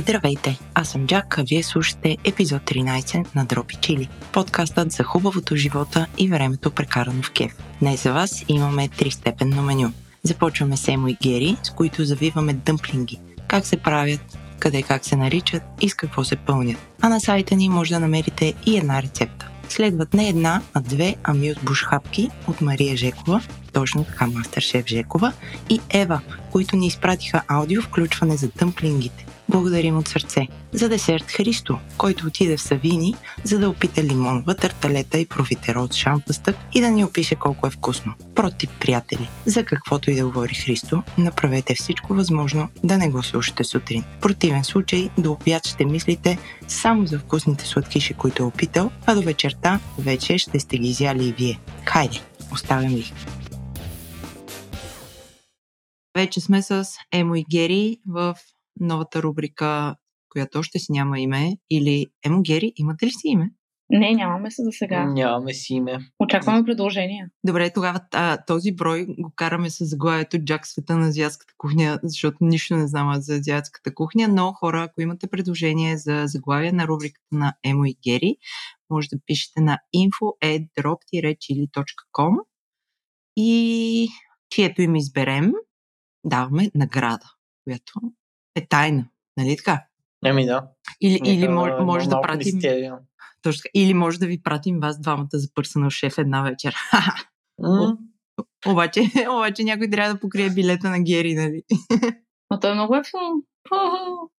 Здравейте, аз съм Джак, а вие слушате епизод 13 на Дропи Чили, подкастът за хубавото живота и времето прекарано в кеф. Днес за вас имаме тристепенно меню. Започваме с Емо и Гери, с които завиваме дъмплинги. Как се правят, къде как се наричат и с какво се пълнят. А на сайта ни може да намерите и една рецепта. Следват не една, а две амют бушхапки от Мария Жекова, точно така мастер шеф Жекова, и Ева, които ни изпратиха аудио включване за тъмплингите. Благодарим от сърце. За десерт Христо, който отиде в Савини, за да опита лимонова, тарталета и профитерол от шампастък и да ни опише колко е вкусно. Против, приятели, за каквото и да говори Христо, направете всичко възможно да не го слушате сутрин. В противен случай, до обяд ще мислите само за вкусните сладкиши, които е опитал, а до вечерта вече ще сте ги изяли и вие. Хайде, оставям ви. Вече сме с Емо и Гери в новата рубрика, която още си няма име, или Емо Гери, имате ли си име? Не, нямаме се за сега. Нямаме си име. Очакваме предложения. Добре, тогава а, този брой го караме с заглавието Джак света на азиатската кухня, защото нищо не знам за азиатската кухня, но хора, ако имате предложение за заглавие на рубриката на Емо и Гери, може да пишете на info.drop-chili.com и чието им изберем, даваме награда, която е тайна. Нали така? Еми да. Или, Нека, или може, може да пратим. мистерия. Точно така. Или може да ви пратим вас двамата за персонал шеф една вечер. Обаче, обаче някой трябва да покрие билета на Гери, нали? Но той е много ефтин.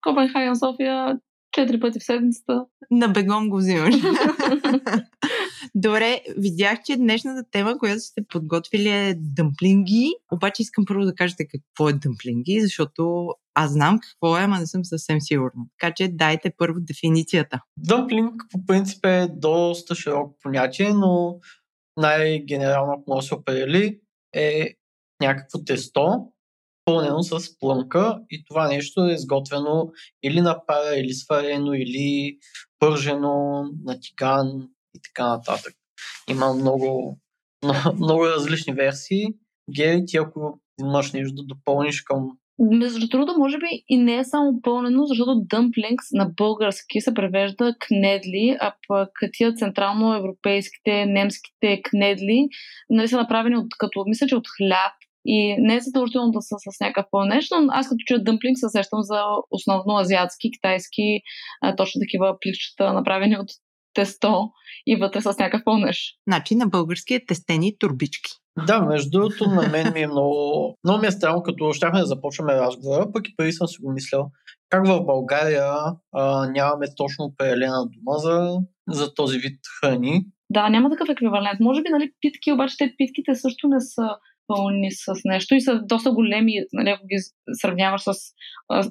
Копенхаген, София, четири пъти в седмицата. На бегом го взимаш. Добре, видях, че днешната тема, която сте подготвили е дъмплинги. Обаче искам първо да кажете какво е дъмплинги, защото аз знам какво е, ама не съм съвсем сигурна. Така че дайте първо дефиницията. Дъмплинг по принцип е доста широко понятие, но най-генерално, ако може да се определи, е някакво тесто, пълнено с плънка и това нещо е изготвено или на пара, или сварено, или пържено на тиган и така нататък. Има много, много, различни версии. Гери, ти ако имаш нещо да допълниш към Между другото, може би и не е само пълнено, защото dumplings на български се превежда кнедли, а пък тия централно-европейските, немските кнедли нали, са направени от, като, мисля, че от хляб и не е задължително да са с някакъв пълнеж, но аз като чуя дъмплинг се сещам за основно азиатски, китайски, а, точно такива пликчета, направени от тесто и вътре с някакъв пълнеж. Значи на български е тестени турбички. Да, между другото, на мен ми е много, много ми е странно, като щяхме да започваме разговора, пък и преди съм си го мислял, как в България а, нямаме точно определена дума за, за този вид храни. Да, няма такъв еквивалент. Може би, нали, питки, обаче те питките също не са пълни с нещо и са доста големи, нали, ако ги сравняваш с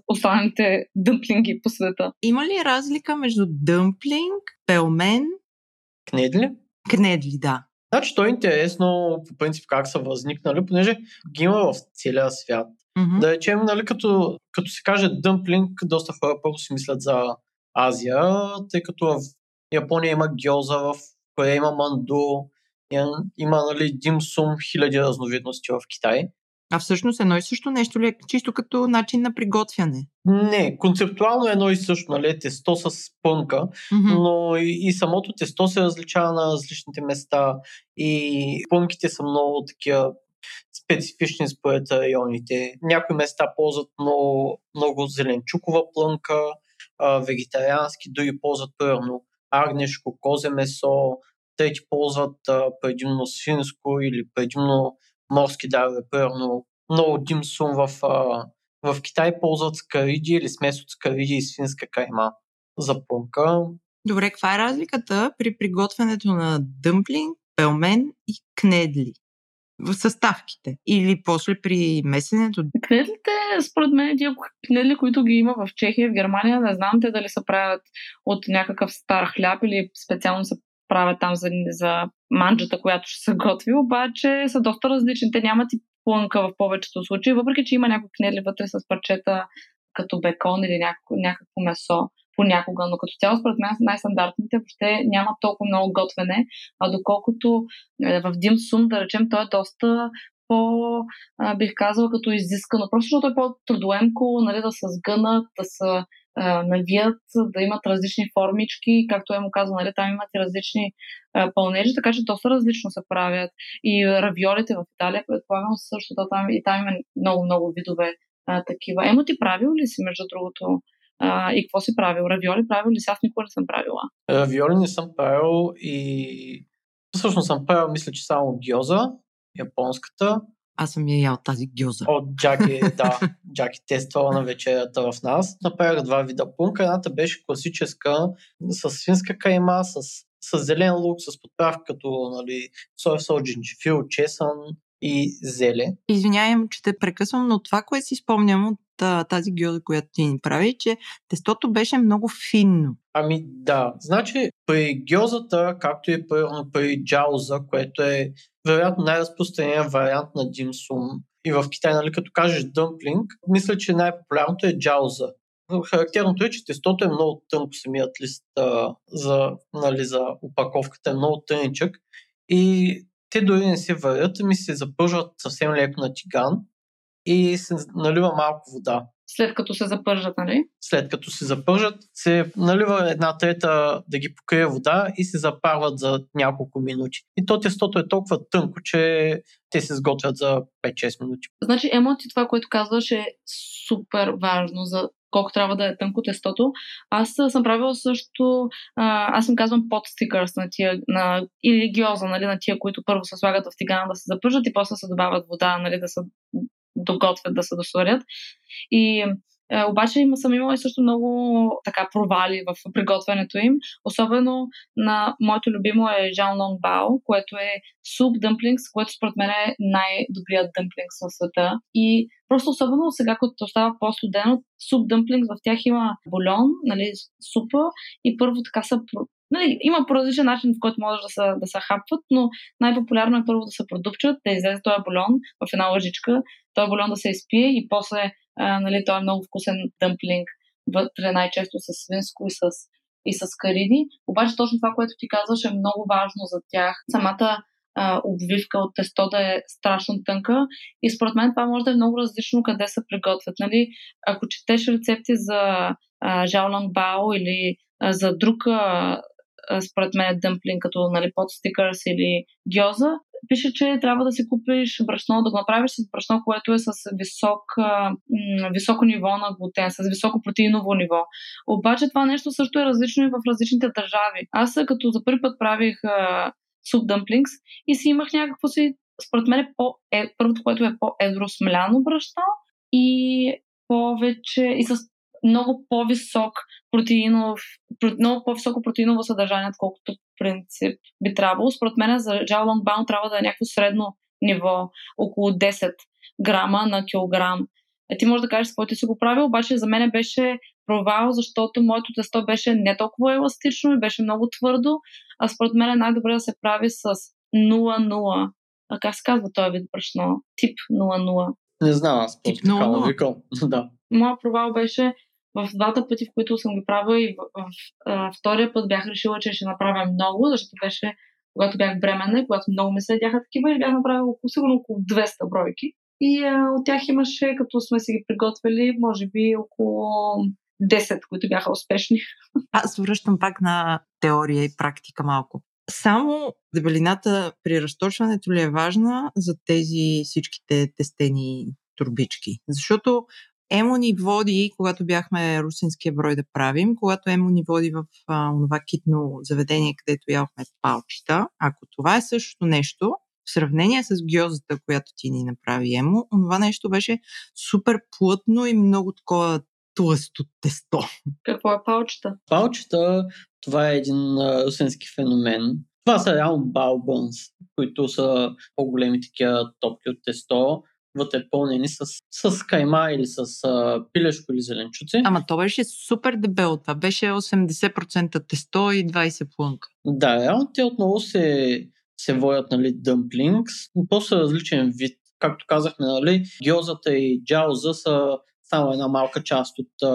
останалите дъмплинги по света. Има ли разлика между дъмплинг, пелмен, Кнедли? кнедли, да? Значи то е интересно по принцип как са възникнали, понеже ги има в целия свят. Мгм. Да речем, нали, като, като се каже дъмплинг, доста хора първо си мислят за Азия, тъй като в Япония има гьоза, в Корея има манду, има, нали, димсум, хиляди разновидности в Китай. А всъщност едно и също нещо ли е чисто като начин на приготвяне? Не, концептуално е едно и също, нали, тесто с пънка, Мгм. но и, и самото тесто се различава на различните места и пънките са много такива специфични според районите. Някои места ползват много, много зеленчукова плънка, а, вегетариански, други ползват примерно агнешко, козе месо, трети ползват а, предимно свинско или предимно морски дарове, примерно много димсум в, а, в Китай ползват скариди или смес от скариди и свинска кайма за пънка. Добре, каква е разликата при приготвянето на дъмплинг, пелмен и кнедли? В съставките. Или после при месенето. Кнедлите, според мен, тия кнедли, които ги има в Чехия, в Германия, не знам те дали се правят от някакъв стар хляб или специално се правят там за, за манджата, която ще се готви, обаче са доста различни. Те нямат и плънка в повечето случаи, въпреки че има някои кнедли вътре с парчета като бекон или някакво, някакво месо понякога, но като цяло според мен най-стандартните въобще няма толкова много готвене, а доколкото е, в Дим Сум, да речем, той е доста по, а, бих казала, като изискано. Просто защото е по-трудоемко, нали, да се сгънат, да се навият, да имат различни формички, както е му казал, нали, там имат и различни пълнежи, така че доста различно се правят. И равиолите в Италия, предполагам също, там, и там има много-много видове а, такива. Емо ти правил ли си, между другото, а, и какво си правил? Равиоли правил ли си? Аз никога не съм правила. Равиоли не съм правил и всъщност съм правил, мисля, че само гьоза, японската. Аз съм я ял тази гьоза. От Джаки, да. Джаки тествала на вечерята в нас. Направих два вида пунка. Едната беше класическа, с свинска кайма, с, с зелен лук, с подправка като нали, соев сол, джинджифил, чесън и зеле. Извинявам, че те прекъсвам, но това, което си спомням от тази гьоза, която ти ни прави, че тестото беше много финно. Ами да, значи при гьозата, както и при, при джауза, което е вероятно най-разпространеният вариант на димсум, и в Китай, нали, като кажеш дъмплинг, мисля, че най-популярното е джауза. Характерното е, че тестото е много тънко, самият лист а, за, нали, за упаковката е много тъничък и те дори не се варят, ми се запържват съвсем леко на тиган и се налива малко вода. След като се запържат, нали? След като се запържат, се налива една трета да ги покрие вода и се запарват за няколко минути. И то тестото е толкова тънко, че те се сготвят за 5-6 минути. Значи, емоти, това, което казваш е супер важно за колко трябва да е тънко тестото. Аз съм правила също, а, аз съм казвам под стикърс на тия, на, или гиоза, нали, на тия, които първо се слагат в тигана да се запържат и после се добавят вода, нали, да се доготвят, да се досварят. И е, обаче има, съм имала и също много така провали в приготвянето им. Особено на моето любимо е Жан Лонг Бао, което е суп дъмплингс, което според мен е най-добрият дъмплингс в света. И просто особено сега, като става по-студено, суп дъмплингс в тях има бульон, нали, супа и първо така са Нали, има по различен начин, в който може да се, да се хапват, но най-популярно е първо да се продупчат, да излезе този бульон в една лъжичка, този бульон да се изпие и после а, нали, той е много вкусен дъмплинг, вътре най-често с свинско и с, и с кариди. Обаче точно това, което ти казваш е много важно за тях. Самата а, обвивка от тесто да е страшно тънка и според мен това може да е много различно къде се приготвят. Нали? Ако четеш рецепти за Жаоланг Бао или за друг според мен дъмплинг, като нали, под стикърс или гьоза, пише, че трябва да си купиш брашно, да го направиш с брашно, което е с висок, високо ниво на глутен, с високо протеиново ниво. Обаче това нещо също е различно и в различните държави. Аз като за първи път правих суп дъмплингс и си имах някакво си, според мен, е по, е, първото, което е по-едро смляно брашно и повече и с много по-висок протеинов, много по-високо протеиново съдържание, отколкото в принцип би трябвало. Според мен за Jao Longbao трябва да е някакво средно ниво, около 10 грама на килограм. Е, ти можеш да кажеш какво ти си го правил, обаче за мен беше провал, защото моето тесто беше не толкова еластично и беше много твърдо, а според мен е най-добре да се прави с 0-0. А как се казва този вид брашно? Тип 0-0. Не знам, аз просто така викам. да. Моя провал беше в двата пъти, в които съм ги правила и в, в, в, втория път бях решила, че ще направя много, защото беше когато бях бременна и когато много ми следяха такива и бях направила около, сигурно около 200 бройки. И а, от тях имаше, като сме си ги приготвили, може би около 10, които бяха успешни. Аз връщам пак на теория и практика малко. Само дебелината при разточването ли е важна за тези всичките тестени турбички? Защото Емо ни води, когато бяхме русинския брой да правим, когато Емо ни води в а, това китно заведение, където яхме палчета, ако това е същото нещо, в сравнение с гьозата, която ти ни направи Емо, това нещо беше супер плътно и много такова тлъсто тесто. Какво е палчета? Палчета, това е един а, русински феномен. Това са реално балбънс, които са по-големи такива топки от тесто вътре пълнени с, с кайма или с а, пилешко или зеленчуци. Ама то беше супер дебело. Това беше 80% тесто и 20% плънка. Да, реално те отново се, се водят нали, дъмплингс, но просто различен вид. Както казахме, нали, гьозата и джауза са само една малка част от,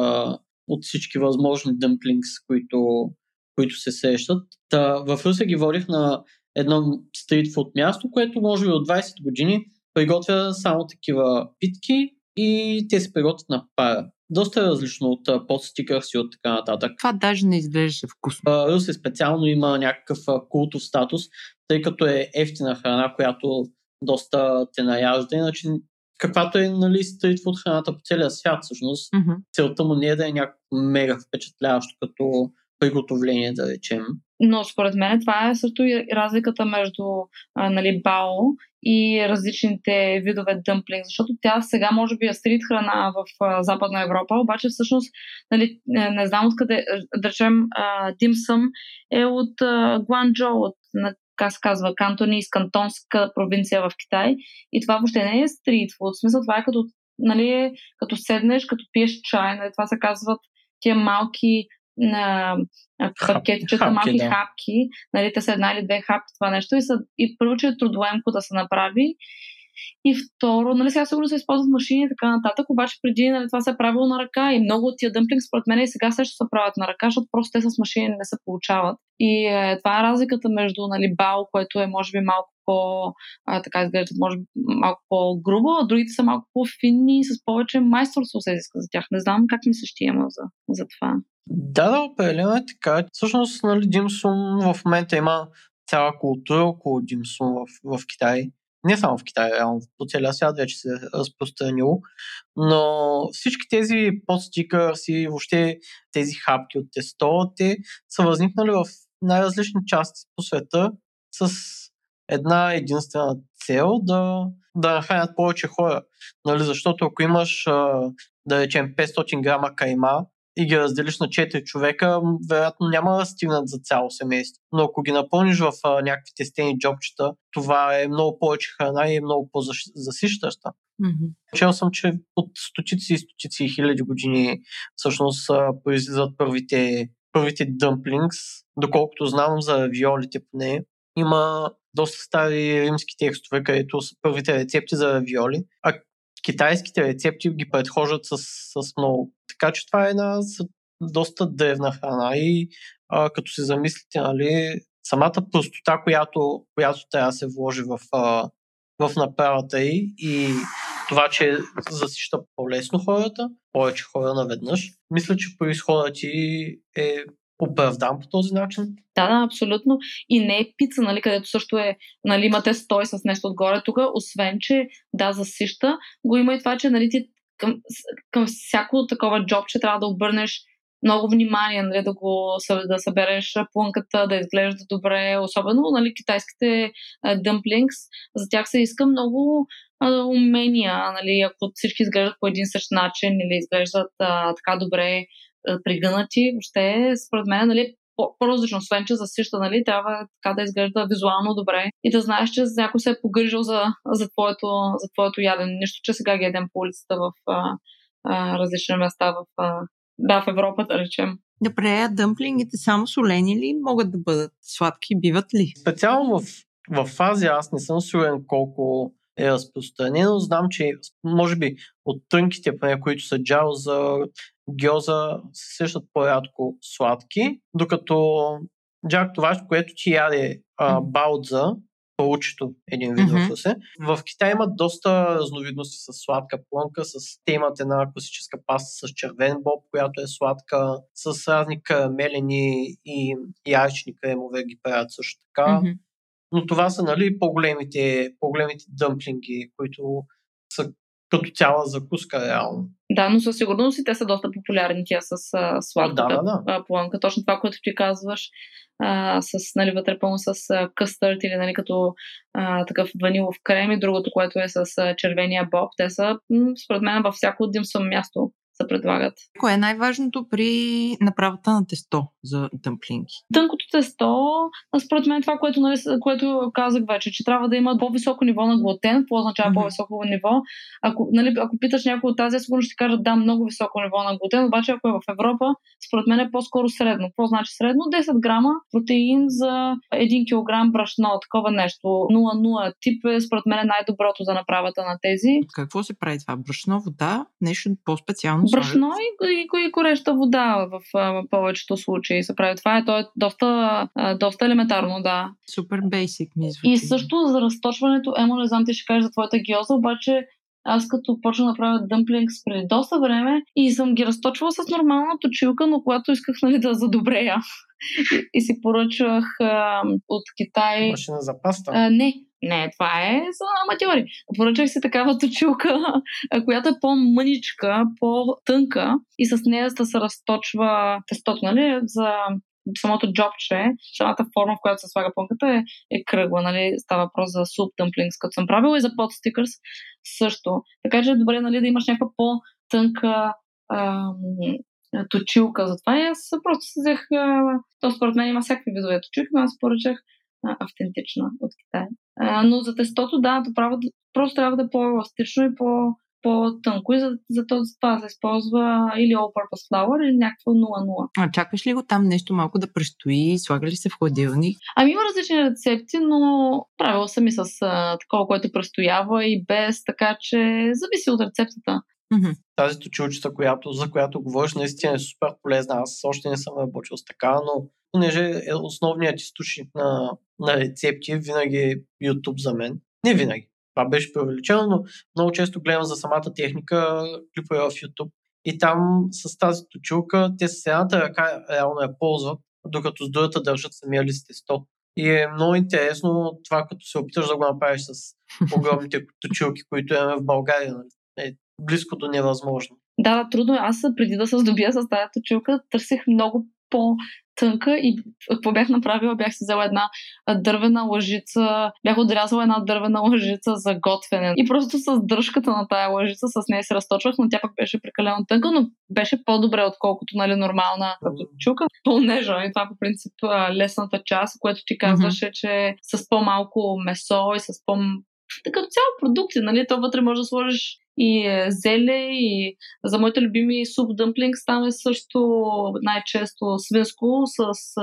от всички възможни дъмплингс, които, които се срещат. Та, в Руса ги водих на едно стритфуд място, което може би от 20 години приготвя само такива питки и те се приготвят на пара. доста е различно от подстикърс и от така нататък. Това даже не изглеждаше вкусно. Русе специално има някакъв култов статус, тъй като е ефтина храна, която доста те наяжда, иначе каквато е нали, стритфуд храната по целия свят всъщност. Mm-hmm. Целта му не е да е някакво мега впечатляващо като приготовление, да речем. Но според мен това е също и разликата между а, нали, бао и различните видове дъмплинг, защото тя сега може би е стрит храна в а, Западна Европа, обаче всъщност нали, не, знам откъде, да речем, димсъм е от а, Гуанчжо, от на, как се казва, кантонийс, кантонска провинция в Китай. И това въобще не е стрит фуд. В смисъл това е като, нали, като седнеш, като пиеш чай, нали, това се казват тия малки на пакетчета, малки да. хапки, нали, те са една или две хапки това нещо и, са, и първо, че е трудоемко да се направи и второ, нали, сега сигурно се използват машини и така нататък, обаче преди нали, това се е правило на ръка и много от тия дъмплинг според мен и сега също се правят на ръка, защото просто те с машини не се получават. И е, това е разликата между нали, бао, което е може би малко по, а, така изглежда, може би малко по-грубо, а другите са малко по-финни и с повече майсторство се изиска за тях. Не знам как ми се ще има за, за това. Да, да, определено е така. Всъщност, нали, Димсум в момента има цяла култура около Димсум в, в Китай. Не само в Китай, реално по целия свят вече се е разпространило. Но всички тези подстикърс и въобще тези хапки от тесто, те са възникнали в най-различни части по света с една единствена цел да, да нахранят повече хора. Нали, защото ако имаш, да речем, 500 грама кайма и ги разделиш на 4 човека, вероятно няма да стигнат за цяло семейство. Но ако ги напълниш в а, някакви тестени джобчета, това е много повече храна и е много по-засищаща. Mm-hmm. Чел съм, че от стотици и стотици и хиляди години всъщност произлизат първите, първите дъмплингс, доколкото знам за виолите поне. Има доста стари римски текстове, където са първите рецепти за виоли, а китайските рецепти ги предхождат с, с много. Така че това е една доста древна храна и а, като се замислите, нали, самата простота, която, която трябва да се вложи в, а, в направата й и това, че засища по-лесно хората, повече хора наведнъж. Мисля, че происходът ти е оправдан по този начин. Да, да, абсолютно. И не е пица, нали, където също е, нали, имате стой с нещо отгоре тук, освен, че да, засища, го има и това, че нали, ти към, към всяко такова джоб, че трябва да обърнеш много внимание, нали, да го да събереш плънката, да изглежда добре, особено нали, китайските дъмплингс, за тях се иска много а, умения, нали, ако всички изглеждат по един същ начин или изглеждат а, така добре пригънати, въобще според мен нали, по-различно, освен че засища, нали, трябва така да изглежда визуално добре и да знаеш, че някой се е погрижил за, за, твоето, за твоето ядене. Нищо, че сега ги едем по улицата в а, а, различни места в, а, да, в Европа, да речем. Добре, а дъмплингите само солени ли могат да бъдат сладки? Биват ли? Специално в, в Азия аз не съм сигурен колко е разпространено. Знам, че може би от тънките, поне, които са джао за гьоза, се срещат по-рядко сладки, докато джак това, което ти яде а, баудза, паучето, един вид mm-hmm. Русе. В Китай има доста разновидности с сладка плънка, с темат една класическа паста с червен боб, която е сладка, с разни карамелени и яйчни кремове ги правят също така. Mm-hmm. Но това са нали, по-големите, по-големите дъмплинги, които са като цяла закуска реално. Да, но със сигурност и те са доста популярни тя с а, сладката да, да, да. планка. Точно това, което ти казваш, а, с, нали, вътре пълно с къстърт или нали, като а, такъв ванилов крем и другото, което е с а, червения боб. Те са, м- според мен, във всяко димсъм място се предлагат. Кое е най-важното при направата на тесто за дъмплинги? Тънкото тесто, според мен това, което, нали, което казах вече, че трябва да има по-високо ниво на глутен. Какво означава mm-hmm. по-високо ниво? Ако, нали, ако питаш някой от тази, сигурно ще кажат да, много високо ниво на глутен, обаче ако е в Европа, според мен е по-скоро средно. Какво значи средно? 10 грама протеин за 1 кг брашно, такова нещо. 0,0 тип е според мен е най-доброто за направата на тези. Какво се прави това? Брашно, вода, нещо по-специално? Брашно и, и, и гореща вода в а, повечето случаи се прави. Това е, то е доста, а, доста елементарно, да. Супер бейсик ми звучи. И също за разточването, емо не знам ти ще кажеш за твоята гиоза, обаче аз като почна да правя дъмплингс преди доста време и съм ги разточвала с нормална точилка, но когато исках нали, да задобрея и, и си поръчах а, от Китай... Машина за паста? А, не, не, това е за аматьори. Поръчах си такава точилка, която е по-мъничка, по-тънка и с нея да се разточва тестото, нали, за самото джобче, самата форма, в която се слага пънката е, е кръгла, нали? Става въпрос за суп дъмплингс, като съм правила и за под стикърс също. Така че е добре, нали, да имаш някаква по-тънка ам, точилка за това. И аз просто си взех, то според мен има всякакви видове точилки, но аз поръчах автентична от Китай. А, но за тестото, да, право, просто трябва да е по-еластично и по- по-тънко и за, за това се използва или all-purpose flour или някакво 0-0. А чакаш ли го там нещо малко да престои? Слага ли се в хладилник? Ами има различни рецепти, но правила съм и с а, такова, което престоява и без, така че зависи от рецептата. Mm-hmm. Тази точилчета, която, за която говориш, наистина е супер полезна. Аз още не съм работил с така, но понеже е основният източник на, на рецепти винаги е YouTube за мен. Не винаги това беше преувеличено, но много често гледам за самата техника клипове в YouTube. И там с тази точилка те с едната ръка реално я ползват, докато с другата държат самия лист тесто. И е много интересно това, като се опиташ да го направиш с огромните точилки, които имаме в България. Нали? Близко до невъзможно. Да, да, трудно е. Аз преди да се здобия с тази точилка, търсих много по тънка и какво бях направила? Бях си взела една дървена лъжица, бях отрязала една дървена лъжица за готвене. И просто с дръжката на тая лъжица с нея се разточвах, но тя пък беше прекалено тънка, но беше по-добре, отколкото нали, нормална като чука. По-нежа и това по принцип лесната част, което ти казваше, mm-hmm. че с по-малко месо и с по като цяло продукти, нали? То вътре може да сложиш и е, зеле, и за моите любими суп дъмплингс там е също най-често свинско с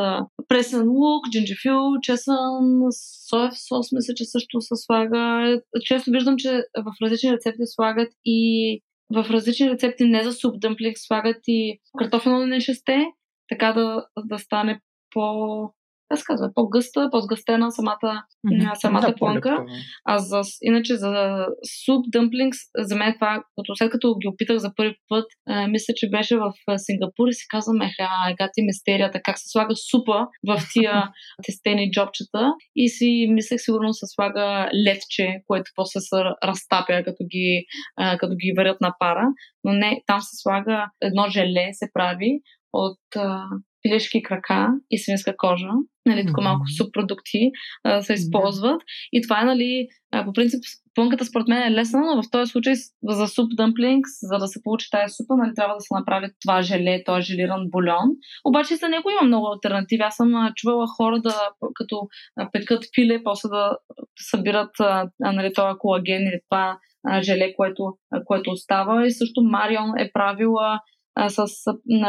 пресен лук, джинджифил, чесън, соев сос, мисля, че също се слага. Често виждам, че в различни рецепти слагат и в различни рецепти не за суп дъмплинг слагат и картофено нешесте, така да, да стане по как се казва, по-гъста, по-сгъстена самата, mm-hmm. самата да, плънка. А за, иначе за суп дъмплингс, за мен това, като след като ги опитах за първи път, а, мисля, че беше в Сингапур и си казвам, еха, ега ти мистерията, как се слага супа в тия тестени джобчета и си мислех сигурно се слага летче, което после се разтапя, като ги, а, като ги варят на пара. Но не, там се слага едно желе, се прави от а, пилешки крака и свинска кожа. Нали, тук малко субпродукти а, се използват. И това е, нали, а, по принцип, плънката според мен е лесна, но в този случай за суп дъмплингс, за да се получи тази супа, нали, трябва да се направи това желе, този желиран бульон. Обаче за него има много альтернативи. Аз съм чувала хора да, като пекат пиле, после да събират а, нали, това колаген или това а, желе, което, а, което остава. И също Марион е правила а, с,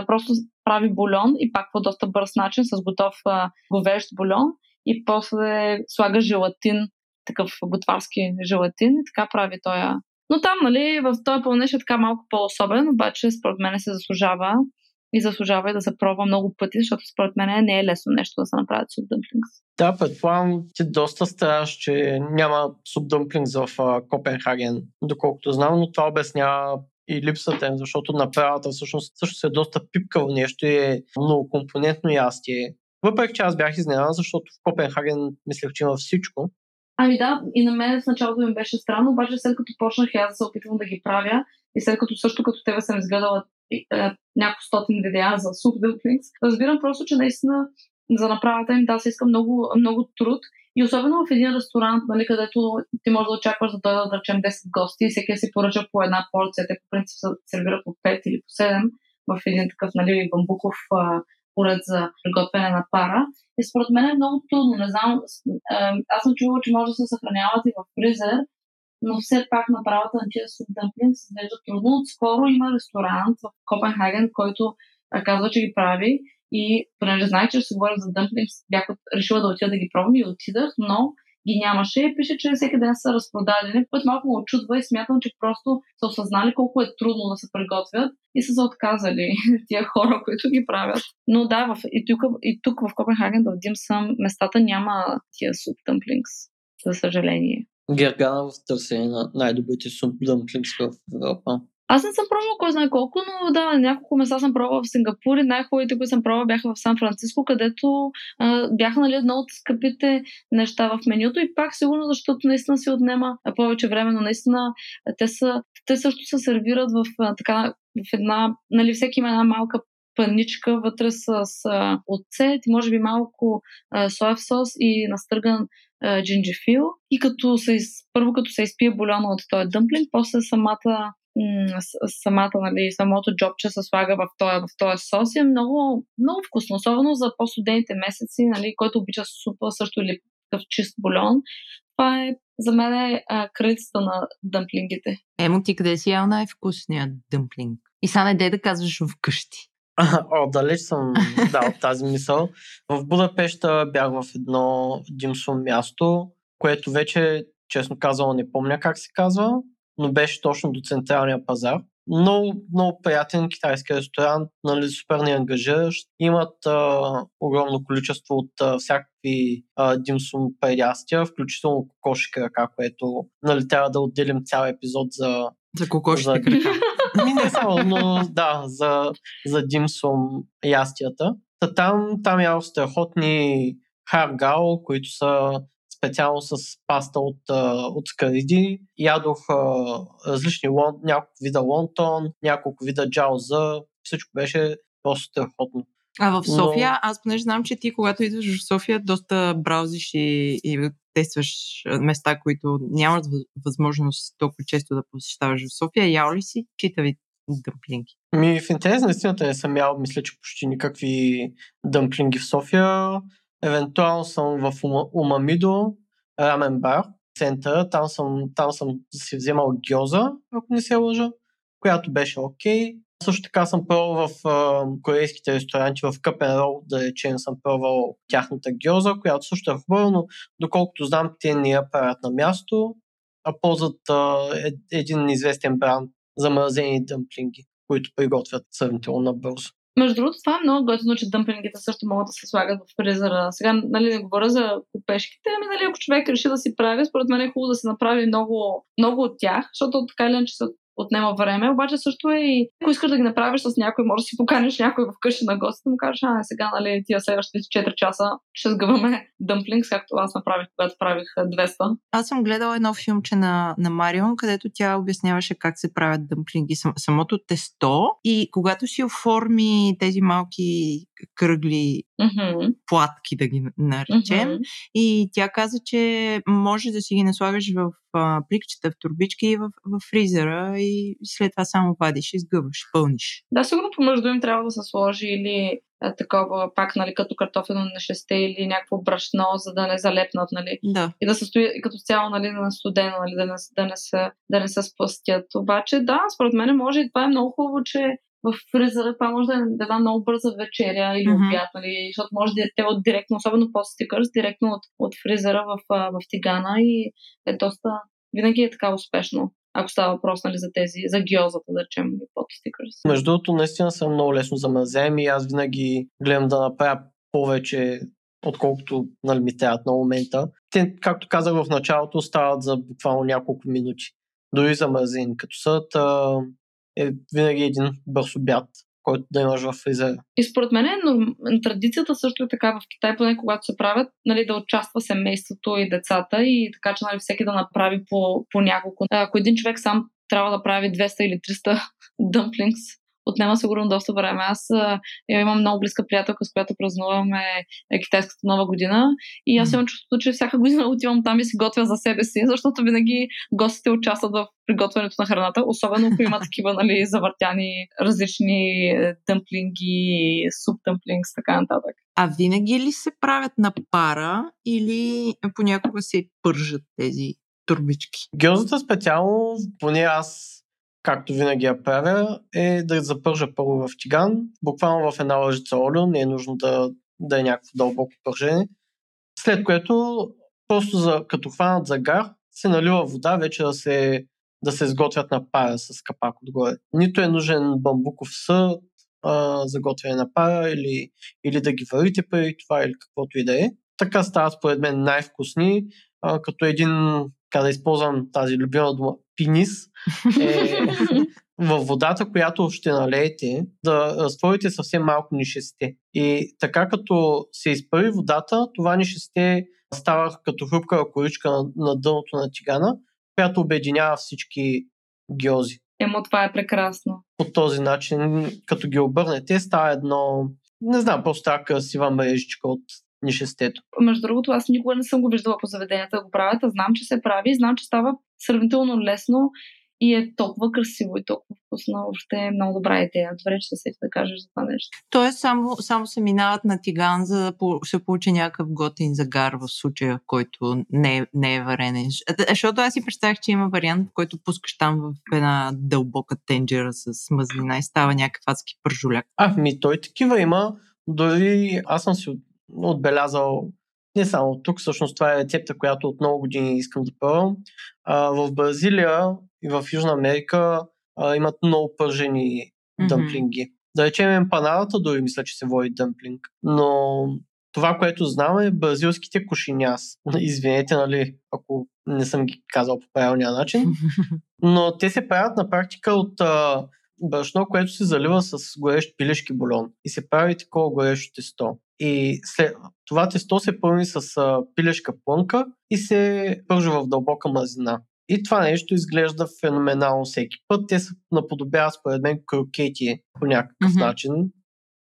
просто прави бульон и пак по доста бърз начин с готов а, говещ бульон и после слага желатин, такъв готварски желатин и така прави той. Но там, нали, в този пълнеж е така малко по-особен, обаче според мен се заслужава и заслужава и да се пробва много пъти, защото според мен не е лесно нещо да се направят суп дъмплингс. Да, предполагам, че доста стараш, че няма суп дъмплингс в Копенхаген, доколкото знам, но това обяснява и липсата им, защото направата всъщност също е доста пипкаво нещо и е много компонентно ястие. Въпреки, че аз бях изненадан, защото в Копенхаген мислех, че има всичко. Ами да, и на мен в началото ми беше странно, обаче след като почнах аз да се опитвам да ги правя и след като също като тебе съм изгледала е, няколко стотин видеа за суп разбирам просто, че наистина за направата им да се иска много, много труд и особено в един ресторант, нали, където ти можеш да очакваш да дойдат, да речем, 10 гости и всеки си поръча по една порция. Те по принцип се сервират по 5 или по 7 в един такъв нали, бамбуков а, уред за приготвяне на пара. И според мен е много трудно. Не знам, аз съм чувала, че може да се съхраняват и в фризер, но все пак направата на тия суп дъмплинг се изглежда трудно. Отскоро има ресторант в Копенхаген, който казва, че ги прави и понеже знаех, че ще се говоря за дъмплингс, бях решила да отида да ги пробвам и отидах, но ги нямаше и пише, че всеки ден са разпродадени, което малко му очудва и смятам, че просто са осъзнали колко е трудно да се приготвят и са се отказали тия хора, които ги правят. Но да, в, и, тук, и тук в Копенхаген, да Дим съм, местата няма тия суп дъмплингс, за съжаление. Гергана в търсене на най-добрите суп дъмплингс в Европа. Аз не съм пробвала кой знае колко, но да, няколко места съм пробвала в Сингапур и най-хубавите, които съм пробвала, бяха в Сан Франциско, където а, бяха нали, едно от скъпите неща в менюто и пак сигурно, защото наистина си отнема повече време, но наистина те, са, те също се сервират в, а, така, в една, нали, всеки има една малка паничка вътре с, с оцет може би малко соев сос и настърган а, джинджифил. И като се, първо като се изпие бульона от този дъмплинг, после самата самата, нали, самото джобче се слага в този, в този сос е много, много вкусно, особено за по-студените месеци, нали, който обича супа също или такъв чист бульон. Това е за мен е кралицата на дъмплингите. Емо, ти къде си ял най-вкусният дъмплинг? И сега не дай да казваш вкъщи. О, далеч съм дал тази мисъл. В Будапешта бях в едно димсум място, което вече, честно казано, не помня как се казва, но беше точно до централния пазар. Много, много приятен китайски ресторант, нали, супер не ангажиращ. Имат а, огромно количество от а, всякакви а, димсум предястия, включително кокоши крака, което нали, трябва да отделим цял епизод за... За кокошите за... крака. Ми не само, но да, за, за димсум ястията. Та там, там ядох страхотни харгао, които са специално с паста от, от скариди. Ядох различни лон, няколко вида лонтон, няколко вида джауза. Всичко беше просто страхотно. А в София, Но... аз понеже знам, че ти, когато идваш в София, доста браузиш и, и тестваш места, които нямат възможност толкова често да посещаваш в София. Ял ли си читави дъмплинги? Ми, в интерес на истината не съм ял, мисля, че почти никакви дъмплинги в София. Евентуално съм в Умамидо, рамен бар, центъра. Там съм, там съм си вземал гьоза, ако не се лъжа, която беше окей. Okay. Също така съм пробвал в а, корейските ресторанти, в Къпен Рол, да речем, съм пробвал тяхната гьоза, която също е хубава, но доколкото знам, те не я правят на място, а ползват а, е, един известен бранд замразени дъмплинги, които приготвят сравнително набързо. Между другото, това е много готино, че дъмплингите също могат да се слагат в фризера. Сега, нали, не говоря за купешките, ами, нали, ако човек реши да си прави, според мен е хубаво да се направи много, много от тях, защото така или иначе са отнема време. Обаче също е и ако искаш да ги направиш с някой, може да си поканиш някой в къщи на гости, да му кажеш, а сега, нали, тия следващите 4 часа ще сгъваме дъмплингс, както аз направих, когато правих 200. Аз съм гледала едно филмче на, на Марион, където тя обясняваше как се правят дъмплинги, сам, самото тесто и когато си оформи тези малки кръгли mm-hmm. платки, да ги наречем, mm-hmm. и тя каза, че може да си ги наслагаш в а, пликчета, в турбички и в, в фризера и след това само вадиш, изгъваш, пълниш. Да, сигурно помежду им трябва да се сложи или а, такова пак, нали, като картофено на шесте или някакво брашно, за да не залепнат, нали. Да. И да се стои като цяло, нали, на студено, нали, да не, да не, се, да не се спъстят. Обаче, да, според мен може и това е много хубаво, че в фризера това може да е една много бърза вечеря или mm-hmm. обяд, нали, защото може да е те от директно, особено по стикърс, директно от, от фризера в, в тигана и е доста, винаги е така успешно ако става въпрос нали, за тези, за гиозата, да речем, под стикърс. Между другото, наистина са много лесно замразяеми и аз винаги гледам да направя повече отколкото нали, ми трябват на момента. Те, както казах в началото, стават за буквално няколко минути. Дори замразени като съд, е винаги един бърз обяд, който да имаш в фризера. И според мен но традицията също е така в Китай, поне когато се правят, нали, да участва семейството и децата и така, че нали, всеки да направи по, по няколко. Ако един човек сам трябва да прави 200 или 300 дъмплингс, отнема сигурно доста време. Аз а, имам много близка приятелка, с която празнуваме е, китайската нова година и аз имам чувството, че всяка година отивам там и си готвя за себе си, защото винаги гостите участват в приготвянето на храната, особено ако има такива нали, завъртяни различни е, дъмплинги, суп дъмплингс, така нататък. А винаги ли се правят на пара или понякога се пържат тези турбички? Гьозата специално, поне аз както винаги я правя, е да запържа първо в тиган, буквално в една лъжица олио, не е нужно да, да е някакво дълбоко пържене. След което, просто за, като хванат загар, се налива вода, вече да се, да се сготвят на пара с капак отгоре. Нито е нужен бамбуков съд а, за готвяне на пара или, или да ги варите преди това или каквото и да е. Така стават според мен най-вкусни, а, като един така да използвам тази любима дума, пинис, е във водата, която ще налеете, да разтворите съвсем малко нишесте. И така като се изпари водата, това нишесте става като хрупка количка на, на дъното на тигана, която обединява всички геози. Емо, това е прекрасно. По този начин, като ги обърнете, става едно, не знам, просто така красива мрежичка от нишестето. Между другото, аз никога не съм го виждала по заведенията да го правят, а знам, че се прави и знам, че става сравнително лесно и е толкова красиво и толкова вкусно. Въобще е много добра идея. Добре, че се да кажеш за това нещо. Тоест само, само се минават на тиган, за да се получи някакъв готин загар в случая, в който не е, не е варене. Защото аз си представях, че има вариант, в който пускаш там в една дълбока тенджера с мазнина и става някакъв адски пържоляк. А, ми той такива има. Дори аз съм си отбелязал не само тук, всъщност това е рецепта, която от много години искам да пробвам. в Бразилия и в Южна Америка а, имат много пържени mm-hmm. дъмплинги. Да речем емпанадата, дори мисля, че се води дъмплинг. Но това, което знам е бразилските кошиняс. Извинете, нали, ако не съм ги казал по правилния начин. Но те се правят на практика от а, брашно, което се залива с горещ пилешки бульон. И се прави такова горещо тесто. И след това тесто се пълни с а, пилешка плънка и се пържи в дълбока мазнина. И това нещо изглежда феноменално всеки път. Те се наподобяват, според мен, крокети по някакъв mm-hmm. начин.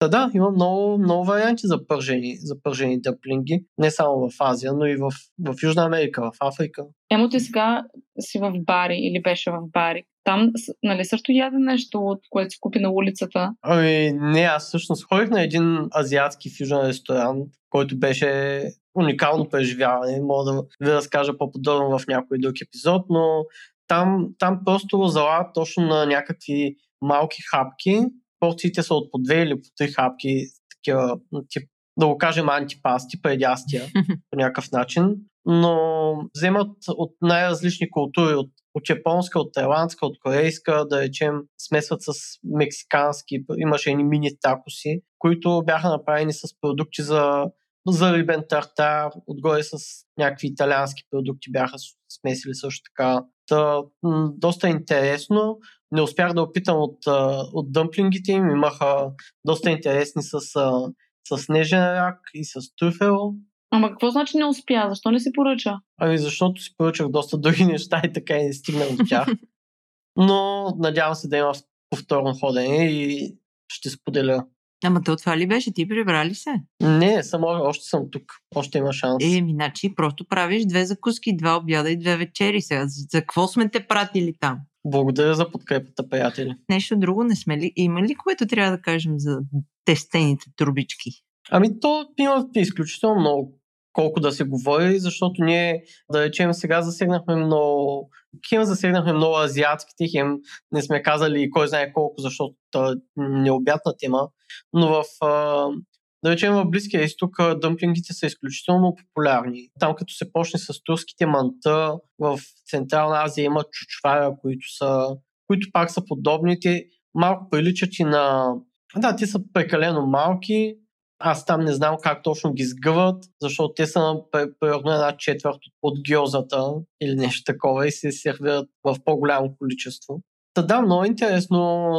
Та да, има много, много варианти за пържени, за пържени дъмплинги. Не само в Азия, но и в, в Южна Америка, в Африка. Емо ти сега си в бари или беше в бари. Там, нали, също яде нещо, от което си купи на улицата? Ами, не, аз всъщност ходих на един азиатски фюжен ресторант, който беше уникално преживяване. Мога да ви разкажа по-подробно в някой друг епизод, но там, там просто залага точно на някакви малки хапки. Порциите са от по две или по три хапки, такива, тип, да го кажем антипасти, предястия по някакъв начин. Но вземат от най-различни култури, от, от японска, от тайландска, от корейска, да речем, смесват с мексикански. Имаше едни мини такоси, които бяха направени с продукти за за рибен тартар, отгоре с някакви италиански продукти бяха смесили също така. Та, м- доста интересно. Не успях да опитам от, от дъмплингите им. Имаха доста интересни с, с нежен рак и с трюфел. Ама какво значи не успя? Защо не си поръча? Ами защото си поръчах доста други неща и така и не стигнах до тях. Но надявам се да има повторно ходене и ще споделя Ама то това ли беше? Ти прибрали се? Не, само още съм тук. Още има шанс. Е, значи просто правиш две закуски, два обяда и две вечери сега. За какво сме те пратили там? Благодаря за подкрепата, приятели. Нещо друго не сме ли? Има ли което трябва да кажем за тестените турбички? Ами то има изключително много колко да се говори, защото ние, да речем, сега засегнахме много, хем засегнахме много азиатските, хем не сме казали кой знае колко, защото необятна тема, но в да речем в Близкия изток дъмплингите са изключително популярни. Там като се почне с турските манта, в Централна Азия има чучвара, които, са, които пак са подобни. Те малко приличат и на... Да, те са прекалено малки, аз там не знам как точно ги сгъват, защото те са примерно една четвърт от гиозата или нещо такова и се сервират в по-голямо количество. Та да, много интересно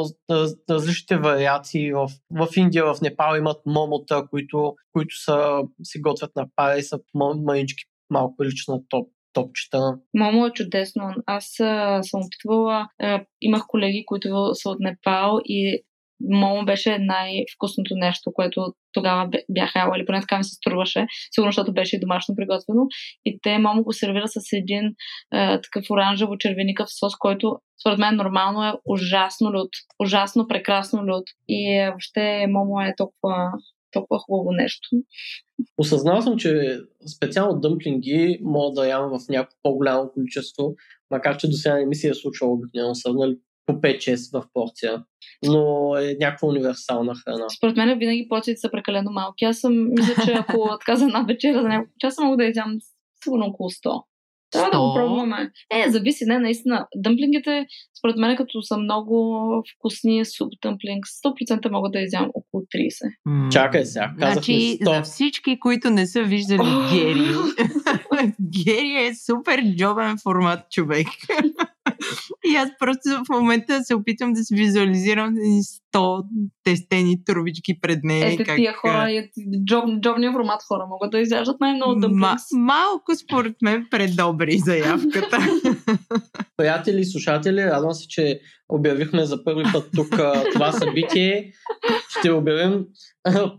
различните вариации. В, в Индия, в Непал имат момота, които, които са, се готвят на пара и са манички малко лична топ топчета. Момо е чудесно. Аз а, съм опитвала, а, имах колеги, които са от Непал и Момо беше най-вкусното нещо, което тогава бях яла, или поне така ми се струваше, сигурно, защото беше и домашно приготвено. И те Момо го сервира с един е, такъв оранжево-червеникъв сос, който според мен нормално е ужасно люд. Ужасно прекрасно люд. И е, въобще Момо е толкова, толкова хубаво нещо. Осъзнал съм, че специално дъмплинги мога да ям в някакво по-голямо количество, макар че до сега не ми се е случвало обикновено. Са нали, по 5-6 в порция. Но е някаква универсална храна. Според мен винаги порциите са прекалено малки. Аз съм, мисля, че ако така за една вечера за няколко часа мога да ядям сигурно около 100. Трябва да го пробваме. Е, зависи, не, наистина. Дъмплингите, според мен, като са много вкусни суп дъмплинг, 100% мога да изям около 30. М. Чакай сега, казахме Значи, 100. за всички, които не са виждали! Гери, Гери е супер джобен формат човек. И аз просто в момента се опитвам да си визуализирам едни 100 тестени трубички пред нея. и Ето как, тия хора, и джоб, джобния формат хора могат да изяждат най-много Ма, дъмплингс. малко според мен предобри заявката. Приятели и слушатели, радвам се, че обявихме за първи път тук това събитие. Ще обявим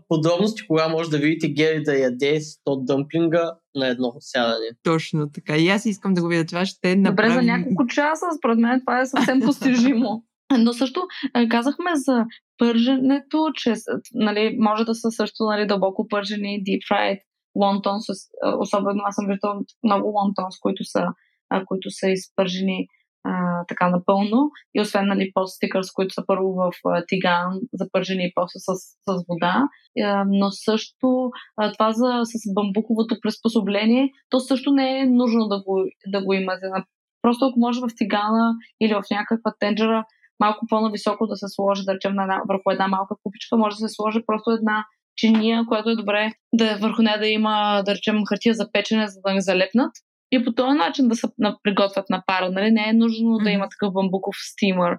подробности, кога може да видите Гери да яде 100 дъмплинга на едно сядане. Точно така. И аз искам да го видя. Това ще Добре, направи... за няколко часа, според мен това е съвсем постижимо. Но също казахме за пърженето, че с- нали, може да са също нали, дълбоко пържени, deep fried, лонтон, с, особено аз съм виждал много лонтонс, които са, които са изпържени а, така напълно. И освен нали, пост-стикърс, които са първо в тиган, запържени и после с, с вода. Но също това за, с бамбуковото приспособление, то също не е нужно да го, да го имате. Просто ако може в тигана или в някаква тенджера малко по-нависоко да се сложи, да речем, на една, върху една малка купичка, може да се сложи просто една чиния, която е добре да върху нея да има, да речем, хартия за печене, за да не залепнат. И по този начин да се приготвят на пара. Нали? Не е нужно да Мгм. има такъв бамбуков стимър,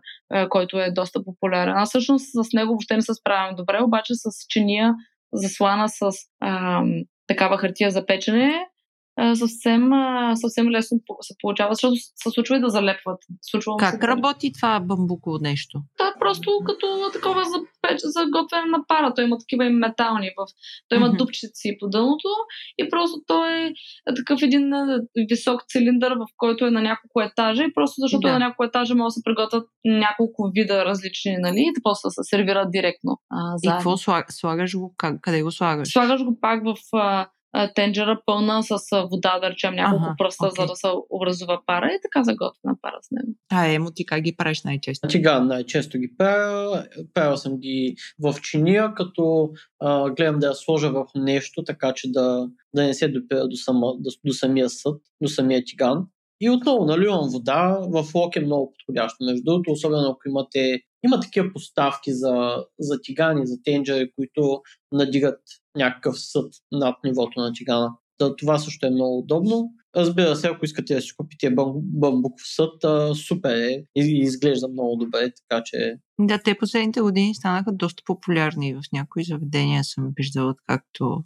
който е доста популярен. Аз всъщност с него въобще не се справям добре, обаче с чиния, заслана с ам, такава хартия за печене, съвсем, а, съвсем лесно се получава, защото се случва и да залепват. Случва се Как да- работи това бамбуково нещо? Да, просто като такова за, печ, за готвене на пара. Той има такива и метални. В... Той има Мгм. дупчици по дъното и просто той е такъв един висок цилиндър, в който е на няколко етажа и просто защото Да. е на няколко етажа може да се приготвят няколко вида различни, нали? И после се сервират директно. А, И заедно. какво слаг, слагаш го? Къде го слагаш? Слагаш го пак в а, тенджера пълна с а, вода, да речем няколко Аха, пръста, окей. за да се образува пара и така заготвена пара с него. А, емо ти как ги правиш най-често? Тиган най-често ги правя. Правил съм ги в чиния, като а, гледам да я сложа върху нещо, така че да, да не се допира до, сама, до, до самия съд, до самия тиган. И отново наливам вода. В лок е много подходящо. Между другото, особено ако имате има такива поставки за, за тигани, за тенджери, които надигат някакъв съд над нивото на тигана. Да, това също е много удобно. Разбира се, ако искате да си купите бам- бамбуков съд, а, супер е и изглежда много добре, така че Да, те последните години станаха доста популярни. В някои заведения съм виждала както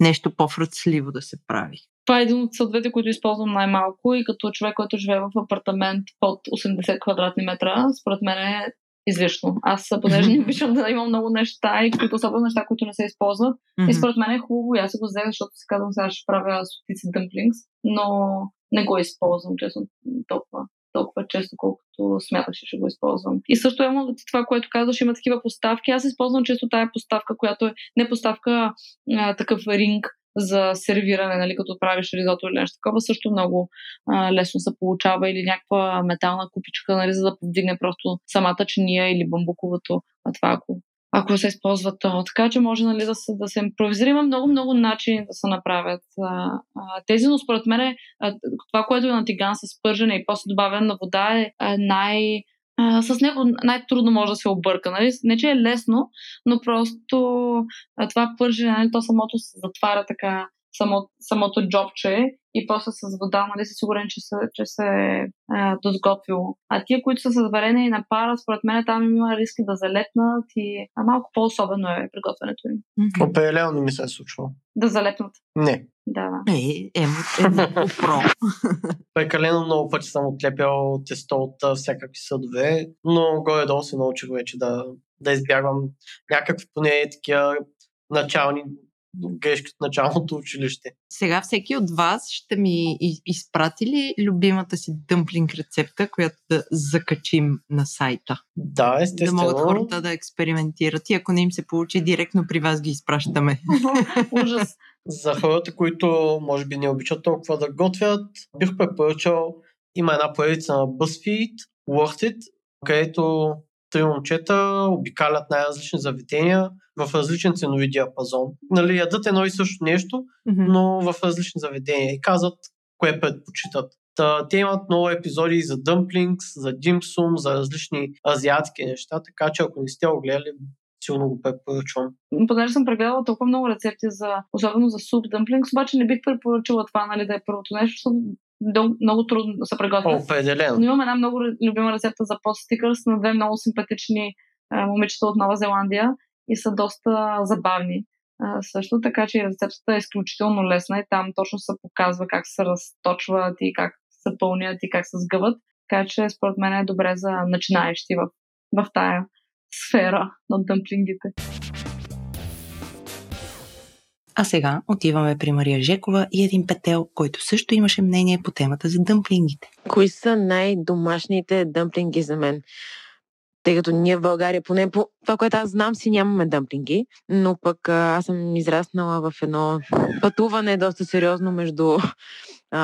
нещо по-фръцливо да се прави. Това е един от съдовете, които използвам най-малко и като човек, който живее в апартамент под 80 квадратни метра, според мен е излишно. Аз, понеже не обичам да имам много неща и които особено неща, които не се използват, Мгм. и според мен е хубаво. И аз се го взех, защото си казвам сега ще правя стотици дъмплингс, но не го използвам честно толкова толкова често, колкото смятах, че ще го използвам. И също има това, което казваш, има такива поставки. Аз използвам често тая поставка, която е не поставка, а, такъв ринг за сервиране, нали, като правиш ризото или нещо такова, също много а, лесно се получава или някаква метална купичка, нали, за да повдигне просто самата чиния или бамбуковото, а това ако ако се използва то. Така че може нали, да, се, да се импровизира. Има много-много начини да се направят а, а, тези, но според мен а, това, което е на тиган с пържене и после добавяне на вода е а, най... А, с него най-трудно може да се обърка. Нали? Не, че е лесно, но просто а, това пържене, нали, то самото се затваря така само, самото джобче и после с вода, нали си сигурен, че се, че се е дозготвило. А тия, които са с варене и на пара, според мен там има риски да залепнат и а малко по-особено е приготвянето им. Мгм. определено ми се е случвало. Да залепнат. Не. Да, да. Е, емо, емо по-про. Прекалено много пъти съм отлепял тесто от всякакви съдове, но горе-долу се научих вече да, да избягвам някакви поне такива начални грешки от началното училище. Сега всеки от вас ще ми изпрати ли любимата си дъмплинг рецепта, която да закачим на сайта? Да, Да естествено. могат хората да експериментират и ако не им се получи, директно при вас ги изпращаме. Ужас. За хората, които може би не обичат толкова да готвят, бих препоръчал има една поредица на BuzzFeed, Worth It, където три момчета обикалят най-различни заведения в различен ценови диапазон. Нали, ядат едно и също нещо, но в различни заведения и казват кое предпочитат. Та, те имат много епизоди за дъмплингс, за димсум, за различни азиатски неща, така че ако не сте го гледали, силно го препоръчвам. Понеже съм прегледала толкова много рецепти, за, особено за суп дъмплингс, обаче не бих препоръчала това, нали, да е първото нещо, защото много, много трудно се приготвя. Определено. Но имам една много любима рецепта за постстикърс на две много симпатични а, момичета от Нова Зеландия и са доста забавни. А, също така, че рецептата е изключително лесна и там точно се показва как се разточват и как се пълнят и как се сгъват. Така че според мен е добре за начинаещи в, в тая сфера на дъмплингите. А сега отиваме при Мария Жекова и един петел, който също имаше мнение по темата за дъмплингите. Кои са най-домашните дъмплинги за мен? Тъй като ние в България, поне по това, което аз знам, си нямаме дъмплинги, но пък аз съм израснала в едно пътуване доста сериозно между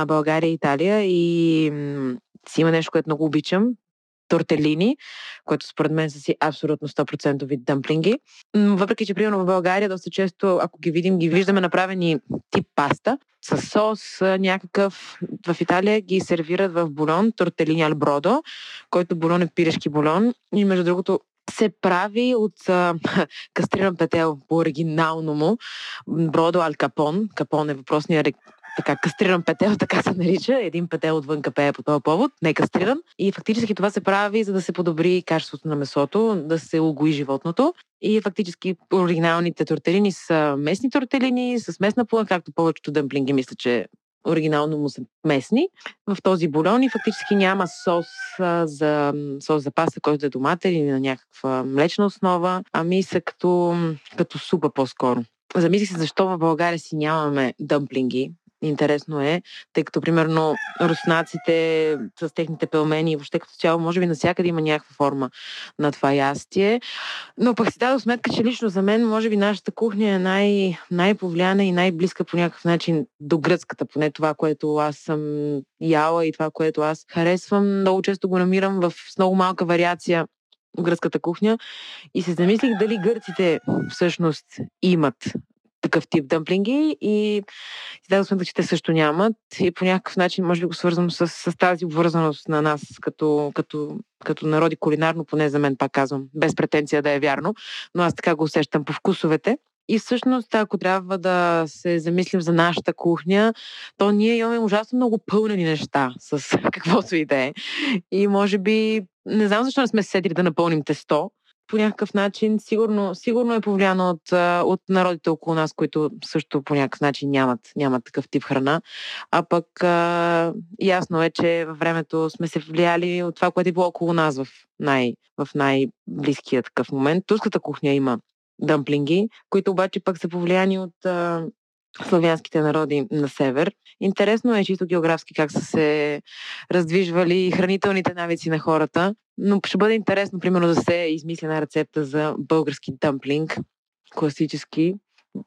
България и Италия и си има нещо, което много обичам тортелини, което според мен са си абсолютно 100% вид дъмплинги. Въпреки, че примерно в България доста често, ако ги видим, ги виждаме направени тип паста, с сос някакъв. В Италия ги сервират в булон, тортелини ал бродо, който булон е пирешки булон. И между другото, се прави от а, кастриран петел по оригинално му, бродо ал капон. Капон е въпросния така кастриран петел, така се нарича. Един петел отвън капее по този повод, не кастриран. И фактически това се прави, за да се подобри качеството на месото, да се угои животното. И фактически оригиналните тортелини са местни тортелини, с местна плън, както повечето дъмплинги мисля, че оригинално му са местни. В този бульон и фактически няма сос за, сос за паста, който е доматен или на някаква млечна основа, ами са като, като супа по-скоро. Замислих се защо в България си нямаме дъмплинги, Интересно е, тъй като, примерно, руснаците с техните пелмени и въобще като цяло, може би навсякъде има някаква форма на това ястие. Но пък си дадох сметка, че лично за мен, може би, нашата кухня е най- най-повлияна и най-близка по някакъв начин до гръцката, поне това, което аз съм яла и това, което аз харесвам. Много често го намирам в много малка вариация гръцката кухня и се замислих дали гърците всъщност имат такъв тип дъмплинги и си дадох сметка, че те също нямат и по някакъв начин може би го свързвам с, с тази обвързаност на нас като, като, като народи кулинарно, поне за мен пак казвам, без претенция да е вярно, но аз така го усещам по вкусовете. И всъщност, ако трябва да се замислим за нашата кухня, то ние имаме ужасно много пълнени неща с каквото и да е. И може би, не знам защо не сме се седили да напълним тесто, по някакъв начин сигурно, сигурно е повлияно от, от народите около нас, които също по някакъв начин нямат, нямат такъв тип храна. А пък а, ясно е, че във времето сме се влияли от това, което е било около нас в, най, в най-близкия такъв момент. Турската кухня има дъмплинги, които обаче пък са повлияни от а, славянските народи на север. Интересно е чисто географски как са се раздвижвали хранителните навици на хората, но ще бъде интересно, примерно, да се измисля една рецепта за български дъмплинг, класически,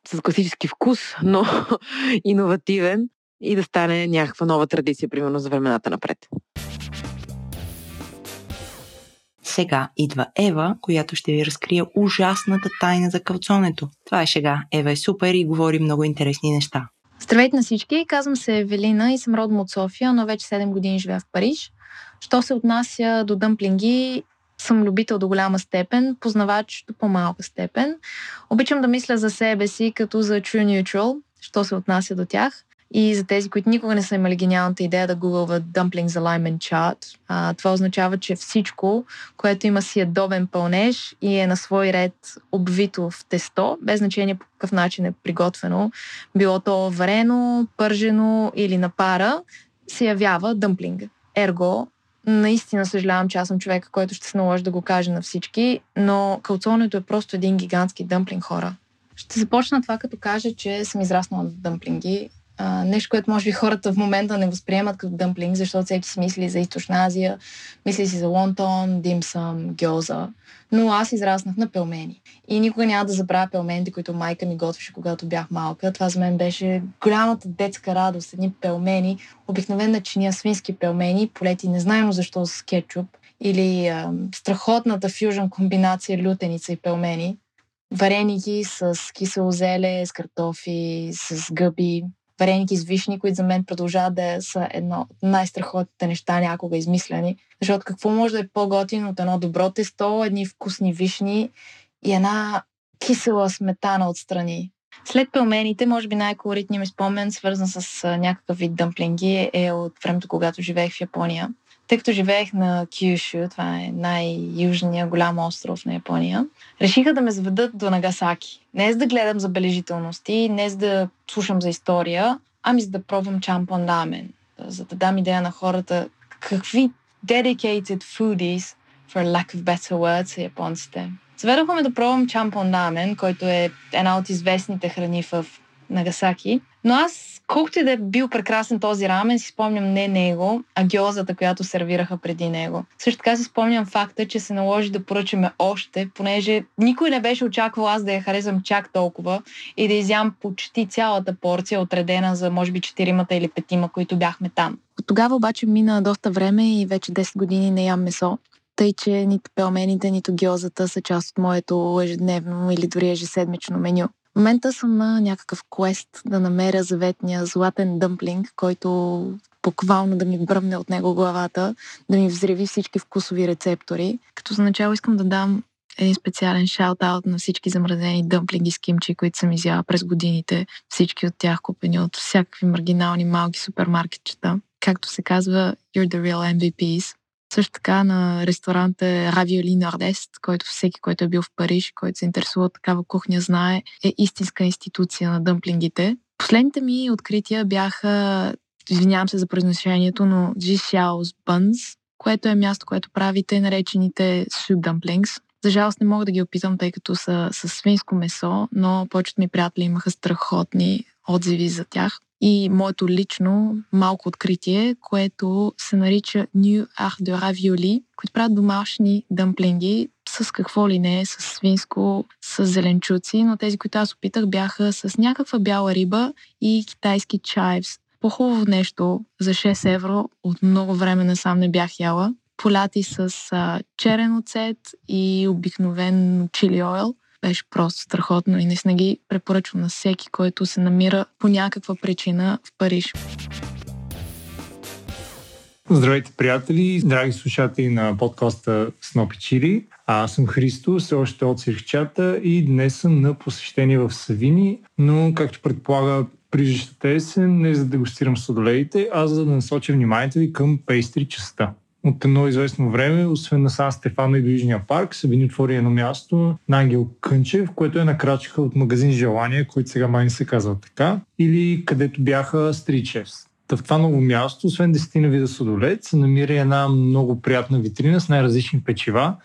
с класически вкус, но иновативен и да стане някаква нова традиция, примерно, за времената напред. Сега идва Ева, която ще ви разкрие ужасната тайна за калцонето. Това е шега. Ева е супер и говори много интересни неща. Здравейте на всички, казвам се Евелина и съм родом от София, но вече 7 години живея в Париж. Що се отнася до дъмплинги, съм любител до голяма степен, познавач до по-малка степен. Обичам да мисля за себе си като за true neutral, що се отнася до тях. И за тези, които никога не са имали гениалната идея да гугълват Dumplings Alignment Chart, а, това означава, че всичко, което има си ядобен пълнеж и е на свой ред обвито в тесто, без значение по какъв начин е приготвено, било то варено, пържено или на пара, се явява дъмплинг. Ерго, наистина съжалявам, че аз съм човека, който ще се наложи да го каже на всички, но калцонето е просто един гигантски дъмплинг хора. Ще започна това, като кажа, че съм израснала в дъмплинги нещо, което може би хората в момента не възприемат като дъмплинг, защото всеки си мисли за Източна Азия, мисли си за лонтон, димсъм, гьоза. Но аз израснах на пелмени. И никога няма да забравя пелмените, които майка ми готвеше, когато бях малка. Това за мен беше голямата детска радост. Едни пелмени, обикновена чиния свински пелмени, полети незнайно защо с кетчуп. Или а, страхотната фюжън комбинация лютеница и пелмени. Варени ги с кисело зеле, с картофи, с гъби, вареники с вишни, които за мен продължават да са едно от най-страхотните неща някога измислени. Защото какво може да е по-готино от едно добро тесто, едни вкусни вишни и една кисела сметана отстрани. След пелмените, може би най-колоритният ми спомен, свързан с някакъв вид дъмплинги, е от времето, когато живеех в Япония. Тъй като живеех на Кюшю, това е най-южния голям остров на Япония, решиха да ме заведат до Нагасаки. Не за да гледам забележителности, не за да слушам за история, ами за да пробвам чампон рамен. За да дам идея на хората какви dedicated foodies, for lack of better words, са японците. Заведоха ме да пробвам чампон рамен, който е една от известните храни в Нагасаки. Но аз, колкото и да е бил прекрасен този рамен, си спомням не него, а гьозата, която сервираха преди него. Също така си спомням факта, че се наложи да поръчаме още, понеже никой не беше очаквал аз да я харесвам чак толкова и да изям почти цялата порция, отредена за може би четиримата или петима, които бяхме там. От тогава обаче мина доста време и вече 10 години не ям месо. Тъй, че нито пелмените, нито гьозата са част от моето ежедневно или дори ежеседмично меню. В момента съм на някакъв квест да намеря заветния златен дъмплинг, който буквално да ми бръмне от него главата, да ми взреви всички вкусови рецептори. Като за начало искам да дам един специален шаут-аут на всички замразени дъмплинги с кимчи, които съм изяла през годините. Всички от тях купени от всякакви маргинални малки супермаркетчета. Както се казва, you're the real MVPs. Също така на ресторанта Равиоли Нордест, който всеки, който е бил в Париж, който се интересува от такава кухня, знае, е истинска институция на дъмплингите. Последните ми открития бяха, извинявам се за произношението, но Xiao's Buns, което е място, което прави те наречените soup dumplings. За жалост не мога да ги опитам, тъй като са с свинско месо, но повечето ми приятели имаха страхотни отзиви за тях и моето лично малко откритие, което се нарича New Art de Ravioli, които правят домашни дъмплинги с какво ли не, с свинско, с зеленчуци, но тези, които аз опитах, бяха с някаква бяла риба и китайски чайвс. По-хубаво нещо за 6 евро от много време насам не бях яла. Поляти с а, черен оцет и обикновен чили ойл – беше просто страхотно и наистина ги препоръчвам на всеки, който се намира по някаква причина в Париж. Здравейте, приятели! Драги слушатели на подкаста Снопи Чили. Аз съм Христо, все още от Сирхчата и днес съм на посещение в Савини, но както предполага прижищата есен, не за да дегустирам сладоледите, а за да насоча вниманието ви към пейстри частта от едно известно време, освен на Сан Стефано и до Южния парк, са били отвори едно място на Ангел Кънчев, което е на крачка от магазин Желание, който сега май не се казва така, или където бяха Chefs. Та в това ново място, освен десетина вида сладолет, се намира една много приятна витрина с най-различни печива,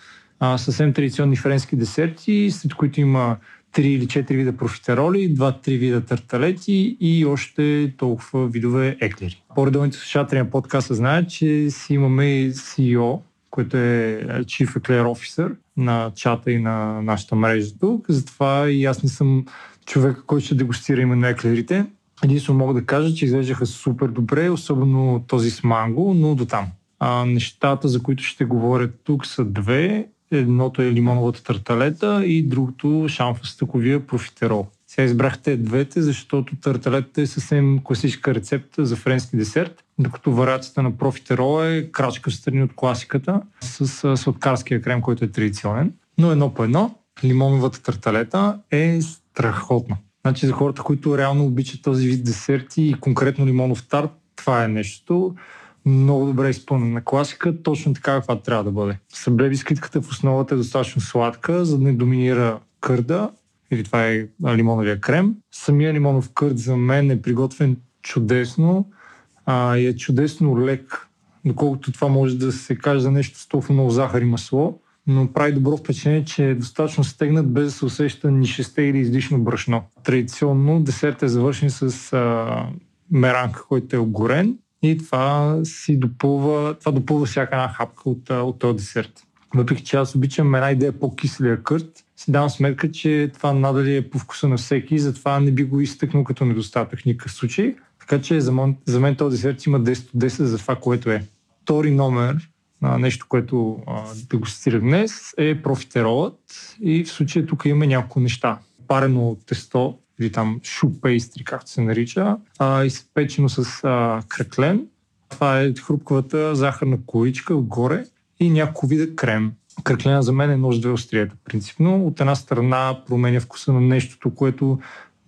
а, съвсем традиционни френски десерти, след които има три или четири вида профитероли, два-три вида тарталети и още толкова видове еклери. По-редовните слушатели на подкаста знаят, че си имаме CEO, който е Chief Eclair Officer на чата и на нашата мрежа тук. Затова и аз не съм човек, който ще дегустира именно еклерите. Единствено мога да кажа, че изглеждаха супер добре, особено този с манго, но до там. А, нещата, за които ще говоря тук са две. Едното е лимоновата тарталета и другото шамфа-стъковия профитерол. Сега избрахте двете, защото тарталета е съвсем класическа рецепта за френски десерт, докато вариацията на профитерол е крачка в страни от класиката с сладкарския крем, който е традиционен. Но едно по едно, лимоновата тарталета е страхотна. Значи за хората, които реално обичат този вид десерти и конкретно лимонов тарт, това е нещо много добре изпълнена класика, точно така каква трябва да бъде. Събре бисквитката в основата е достатъчно сладка, за да не доминира кърда, или това е лимоновия крем. Самия лимонов кърд за мен е приготвен чудесно а, е чудесно лек, доколкото това може да се каже за нещо с толкова много захар и масло, но прави добро впечатление, че е достатъчно стегнат без да се усеща ни шесте или излишно брашно. Традиционно десерт е завършен с а, меранг, който е обгорен и това си допълва, това допълва всяка една хапка от, от този десерт. Въпреки, че аз обичам една идея по-киселия кърт, си давам сметка, че това надали е по вкуса на всеки и затова не би го изтъкнал като недостатък в никакъв случай. Така че за мен, за мен този десерт има 10 от 10 за това, което е. Втори номер на нещо, което а, цитирах днес, е профитеролът и в случая тук има няколко неща. Парено тесто или там шу пейстри, както се нарича, а, изпечено с а, краклен. Това е хрупкавата захарна количка отгоре и няколко вида крем. Краклена за мен е нож две остриета. Принципно от една страна променя вкуса на нещото, което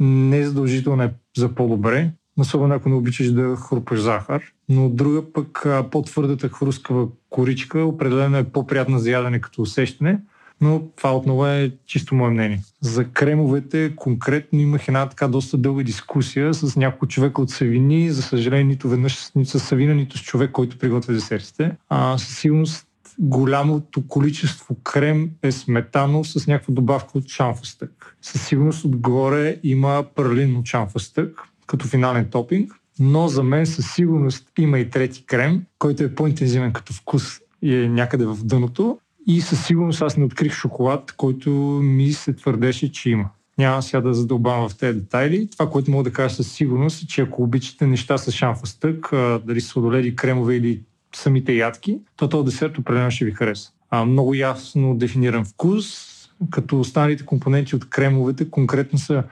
не е задължително е за по-добре, особено ако не обичаш да хрупаш захар, но от друга пък по-твърдата хрускава коричка определено е по-приятна за ядене като усещане, но това отново е чисто мое мнение. За кремовете конкретно имах една така доста дълга дискусия с някой човек от Савини, за съжаление нито веднъж нито с Савина, нито с човек, който приготвя десертите. А, със сигурност голямото количество крем е сметано с някаква добавка от шамфастък. Със сигурност отгоре има пралин от шамфастък, като финален топинг, но за мен със сигурност има и трети крем, който е по-интензивен като вкус и е някъде в дъното. И със сигурност аз не открих шоколад, който ми се твърдеше, че има. Няма сега да задълбавам в тези детайли. Това, което мога да кажа със сигурност е, че ако обичате неща с шамфастък, дали сладоледи, кремове или самите ядки, то този десерт определено ще ви хареса. А, много ясно дефиниран вкус, като останалите компоненти от кремовете конкретно са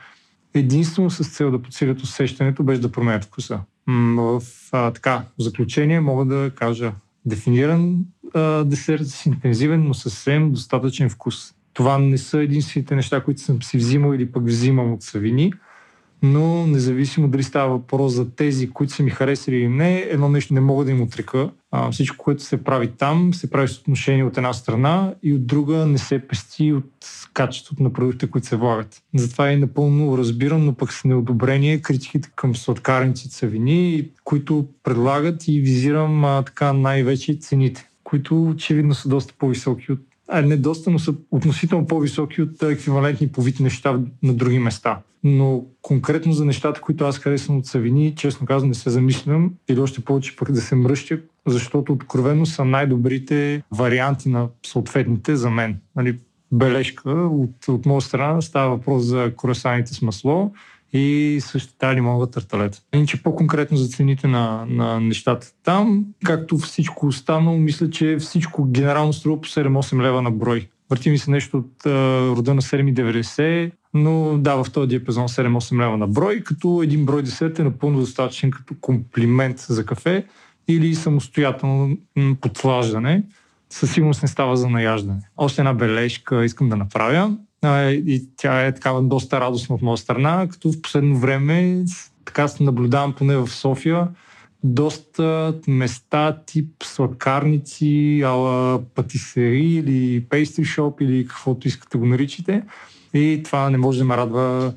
единствено с цел да подсилят усещането, без да променят вкуса. В а, така, в заключение мога да кажа дефиниран а, десерт с интензивен, но съвсем достатъчен вкус. Това не са единствените неща, които съм си взимал или пък взимам от Савини но независимо дали става въпрос за тези, които са ми харесали или не, едно нещо не мога да им отрека. А, всичко, което се прави там, се прави с отношение от една страна и от друга не се пести от качеството на продуктите, които се влагат. Затова е напълно разбирам, но пък с неодобрение критиките към сладкарниците са вини, които предлагат и визирам а, така най-вече цените, които очевидно са доста по-високи от а не доста, но са относително по-високи от еквивалентни по вид неща на други места. Но конкретно за нещата, които аз харесвам от Савини, честно казвам, не се замислям или още повече пък да се мръщя, защото откровено са най-добрите варианти на съответните за мен. Нали, бележка от, от моя страна става въпрос за коресаните с масло, и също така лимонова тарталета. Иначе по-конкретно за цените на, на нещата там, както всичко останало, мисля, че всичко генерално струва по 7-8 лева на брой. Върти ми се нещо от а, рода на 7,90, но да, в този диапазон 7-8 лева на брой, като един брой десет е напълно достатъчен като комплимент за кафе или самостоятелно подслаждане. Със сигурност не става за наяждане. Още една бележка искам да направя и тя е такава доста радостна от моя страна, като в последно време така се наблюдавам поне в София доста места тип сладкарници, ала патисери или пейстри шоп или каквото искате го наричате. И това не може да ме радва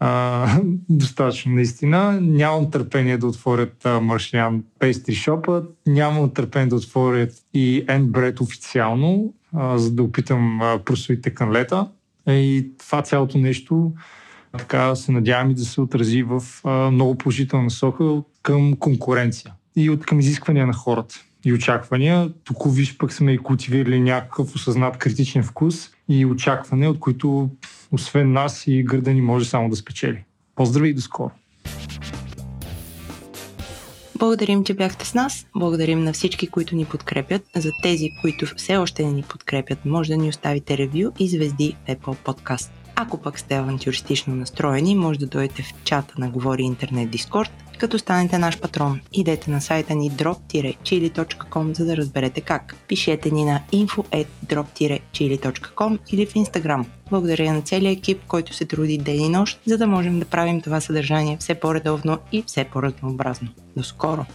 а, достатъчно наистина. Нямам търпение да отворят Маршлян Пейстри шопа, нямам търпение да отворят и Endbread официално, а, за да опитам просовите канлета. И това цялото нещо така се надявам и да се отрази в много положителна насока към конкуренция и от към изисквания на хората и очаквания. Тук виж пък сме и култивирали някакъв осъзнат критичен вкус и очакване, от които освен нас и гърда ни може само да спечели. Поздрави и до скоро! Благодарим, че бяхте с нас. Благодарим на всички, които ни подкрепят. За тези, които все още не ни подкрепят, може да ни оставите ревю и звезди в Apple Podcast. Ако пък сте авантюристично настроени, може да дойдете в чата на Говори Интернет Дискорд, като станете наш патрон. Идете на сайта ни drop-chili.com, за да разберете как. Пишете ни на info.drop-chili.com или в Instagram. Благодаря на целия екип, който се труди ден и нощ, за да можем да правим това съдържание все по-редовно и все по-разнообразно. До скоро!